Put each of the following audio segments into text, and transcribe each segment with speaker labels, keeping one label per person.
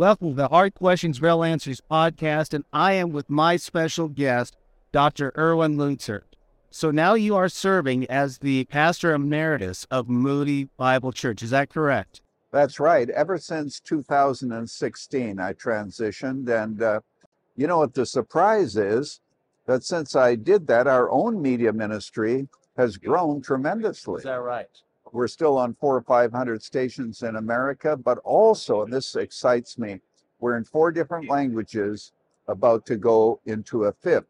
Speaker 1: Welcome to the Hard Questions, Real Answers podcast, and I am with my special guest, Dr. Erwin Lutzer. So now you are serving as the pastor emeritus of Moody Bible Church. Is that correct?
Speaker 2: That's right. Ever since 2016, I transitioned. And uh, you know what the surprise is? That since I did that, our own media ministry has grown tremendously.
Speaker 1: Is that right?
Speaker 2: We're still on four or 500 stations in America, but also, and this excites me, we're in four different languages about to go into a fifth.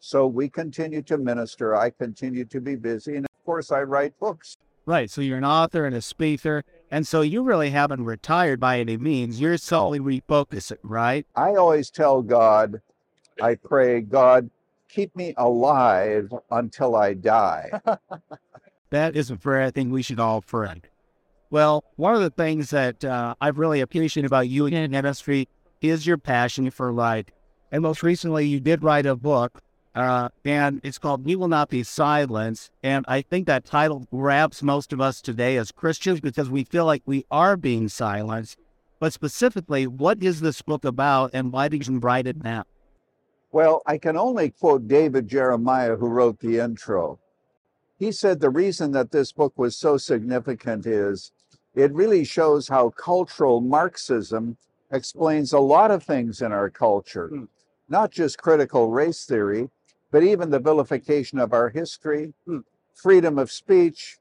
Speaker 2: So we continue to minister. I continue to be busy. And of course, I write books.
Speaker 1: Right. So you're an author and a speaker. And so you really haven't retired by any means. You're solely refocusing, right?
Speaker 2: I always tell God, I pray, God, keep me alive until I die.
Speaker 1: that is a prayer I think we should all pray. Well, one of the things that uh, I've really appreciated about you in ministry is your passion for light. And most recently, you did write a book, uh, and it's called We Will Not Be Silenced. And I think that title grabs most of us today as Christians because we feel like we are being silenced. But specifically, what is this book about, and why did you write it now?
Speaker 2: Well, I can only quote David Jeremiah, who wrote the intro. He said the reason that this book was so significant is it really shows how cultural Marxism explains a lot of things in our culture, mm. not just critical race theory, but even the vilification of our history, mm. freedom of speech,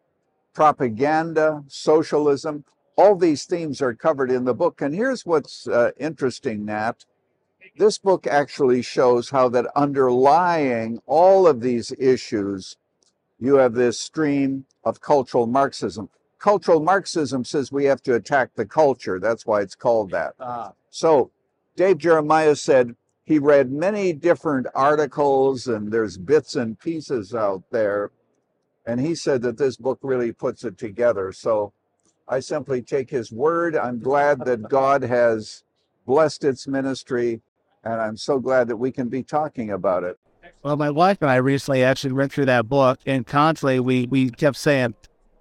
Speaker 2: propaganda, socialism. All these themes are covered in the book. And here's what's uh, interesting, Nat. This book actually shows how that underlying all of these issues you have this stream of cultural Marxism. Cultural Marxism says we have to attack the culture. That's why it's called that. Uh, so Dave Jeremiah said he read many different articles and there's bits and pieces out there. And he said that this book really puts it together. So I simply take his word. I'm glad that God has blessed its ministry. And I'm so glad that we can be talking about it.
Speaker 1: Well, my wife and I recently actually went through that book, and constantly we, we kept saying,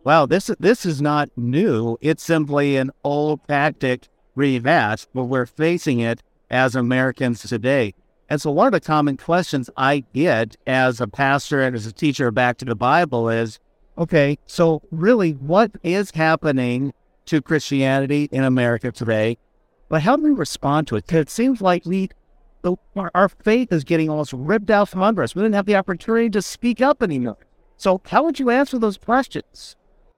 Speaker 1: wow, this, this is not new. It's simply an old tactic rematched, but we're facing it as Americans today. And so, one of the common questions I get as a pastor and as a teacher back to the Bible is okay, so really, what is happening to Christianity in America today? But how do we respond to it? Because it seems like we the, our, our faith is getting almost ripped out from under us. We didn't have the opportunity to speak up anymore. So, how would you answer those questions?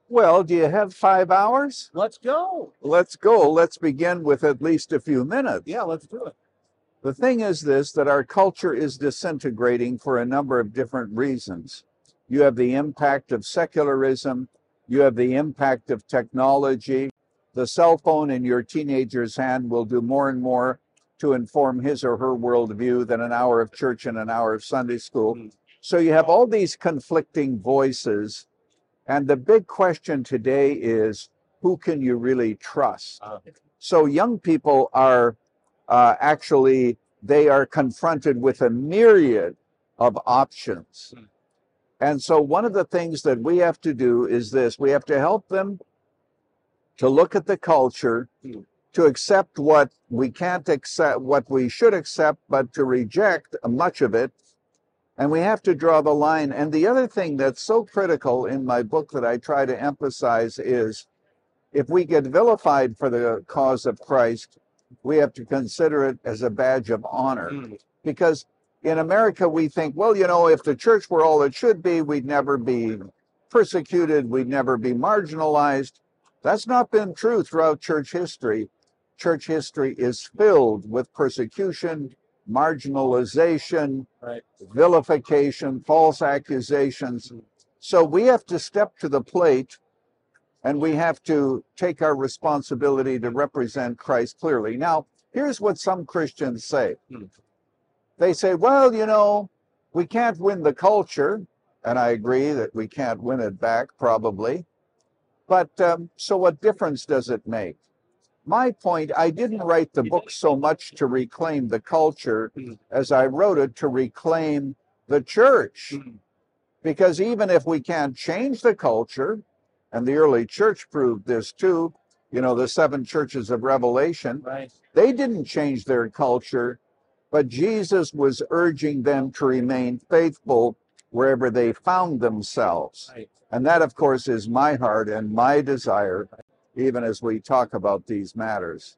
Speaker 2: Well, do you have five hours?
Speaker 1: Let's go.
Speaker 2: Let's go. Let's begin with at least a few minutes.
Speaker 1: Yeah, let's do it.
Speaker 2: The thing is this that our culture is disintegrating for a number of different reasons. You have the impact of secularism, you have the impact of technology. The cell phone in your teenager's hand will do more and more to inform his or her worldview than an hour of church and an hour of Sunday school. Hmm. So you have all these conflicting voices. And the big question today is who can you really trust? Uh. So young people are uh, actually, they are confronted with a myriad of options. Hmm. And so one of the things that we have to do is this we have to help them to look at the culture hmm to accept what we can't accept, what we should accept, but to reject much of it. And we have to draw the line. And the other thing that's so critical in my book that I try to emphasize is if we get vilified for the cause of Christ, we have to consider it as a badge of honor. Mm. Because in America, we think, well, you know, if the church were all it should be, we'd never be persecuted, we'd never be marginalized. That's not been true throughout church history church history is filled with persecution, marginalization, right. vilification, false accusations. So we have to step to the plate and we have to take our responsibility to represent Christ clearly. Now, here's what some Christians say hmm. they say, well, you know, we can't win the culture. And I agree that we can't win it back, probably. But um, so what difference does it make? My point, I didn't write the book so much to reclaim the culture as I wrote it to reclaim the church. Because even if we can't change the culture, and the early church proved this too, you know, the seven churches of Revelation.
Speaker 1: Right.
Speaker 2: They didn't change their culture, but Jesus was urging them to remain faithful wherever they found themselves.
Speaker 1: Right.
Speaker 2: And that, of course, is my heart and my desire, even as we talk about these matters.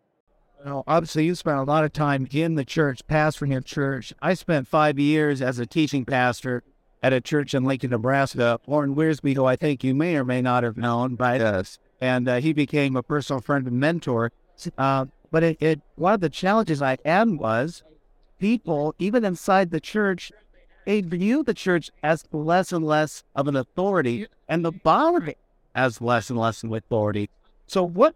Speaker 1: Well, obviously, you spent a lot of time in the church, pastoring a church. I spent five years as a teaching pastor at a church in Lincoln, Nebraska. Warren Wiersbe, who I think you may or may not have known, but
Speaker 2: Yes.
Speaker 1: and uh, he became a personal friend and mentor. Uh, but it, it one of the challenges I had was people, even inside the church, they view the church as less and less of an authority, and the body as less and less of an authority. So, what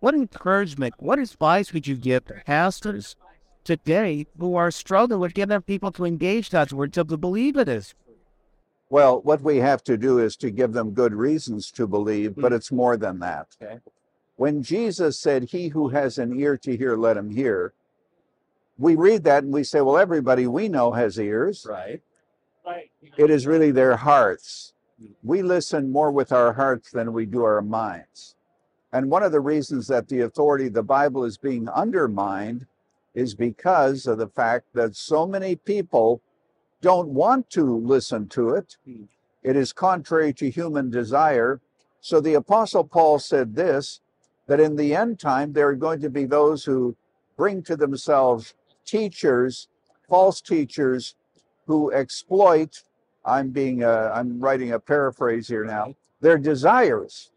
Speaker 1: what encouragement, what advice would you give to pastors today who are struggling with getting people to engage God's word to believe it is?
Speaker 2: Well, what we have to do is to give them good reasons to believe, but mm. it's more than that.
Speaker 1: Okay.
Speaker 2: When Jesus said, He who has an ear to hear, let him hear, we read that and we say, Well, everybody we know has ears.
Speaker 1: Right. Right.
Speaker 2: It is really their hearts. We listen more with our hearts than we do our minds. And one of the reasons that the authority of the Bible is being undermined is because of the fact that so many people don't want to listen to it. It is contrary to human desire. So the Apostle Paul said this that in the end time, there are going to be those who bring to themselves teachers, false teachers, who exploit. I'm being, uh, I'm writing a paraphrase here now. Their desires.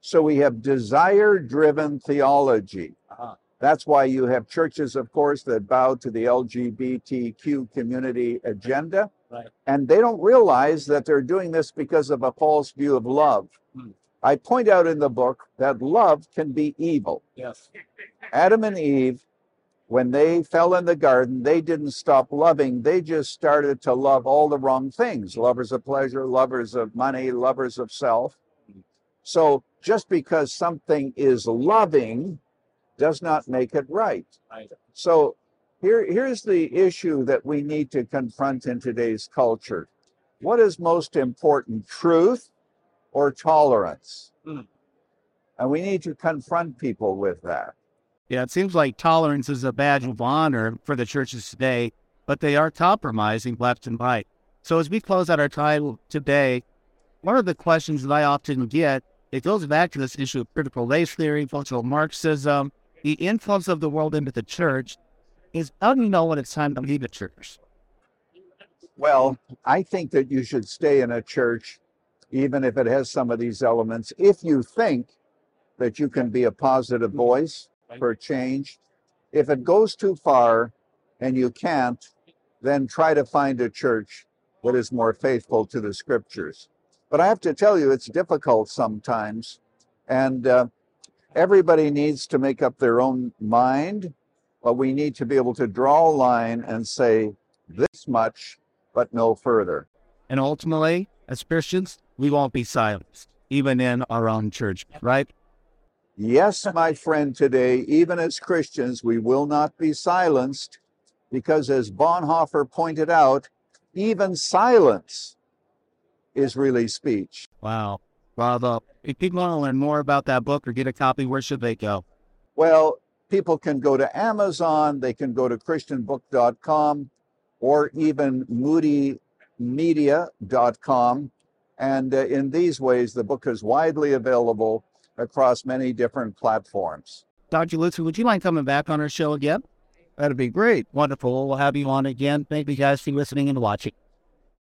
Speaker 2: So we have desire-driven theology.
Speaker 1: Uh-huh.
Speaker 2: That's why you have churches, of course, that bow to the LGBTQ community agenda.
Speaker 1: Right.
Speaker 2: And they don't realize that they're doing this because of a false view of love.
Speaker 1: Hmm.
Speaker 2: I point out in the book that love can be evil.
Speaker 1: Yes.
Speaker 2: Adam and Eve, when they fell in the garden, they didn't stop loving. They just started to love all the wrong things lovers of pleasure, lovers of money, lovers of self. So just because something is loving does not make it right.
Speaker 1: Right.
Speaker 2: So here, here's the issue that we need to confront in today's culture. What is most important, truth or tolerance?
Speaker 1: Hmm.
Speaker 2: And we need to confront people with that.
Speaker 1: Yeah, it seems like tolerance is a badge of honor for the churches today, but they are compromising left and right. So as we close out our time today, one of the questions that I often get, it goes back to this issue of critical race theory, functional Marxism, the influence of the world into the church, is know when it's time to leave the church?
Speaker 2: Well, I think that you should stay in a church, even if it has some of these elements, if you think that you can be a positive voice for change. If it goes too far and you can't, then try to find a church that is more faithful to the scriptures. But I have to tell you, it's difficult sometimes. And uh, everybody needs to make up their own mind, but we need to be able to draw a line and say this much, but no further.
Speaker 1: And ultimately, as Christians, we won't be silenced, even in our own church, right?
Speaker 2: Yes, my friend, today, even as Christians, we will not be silenced because, as Bonhoeffer pointed out, even silence is really speech.
Speaker 1: Wow. Bravo. If people want to learn more about that book or get a copy, where should they go?
Speaker 2: Well, people can go to Amazon, they can go to ChristianBook.com, or even MoodyMedia.com. And uh, in these ways, the book is widely available across many different platforms.
Speaker 1: Dr. Lutzer, would you mind coming back on our show again?
Speaker 3: That'd be great.
Speaker 1: Wonderful. We'll have you on again. Thank you guys for listening and watching.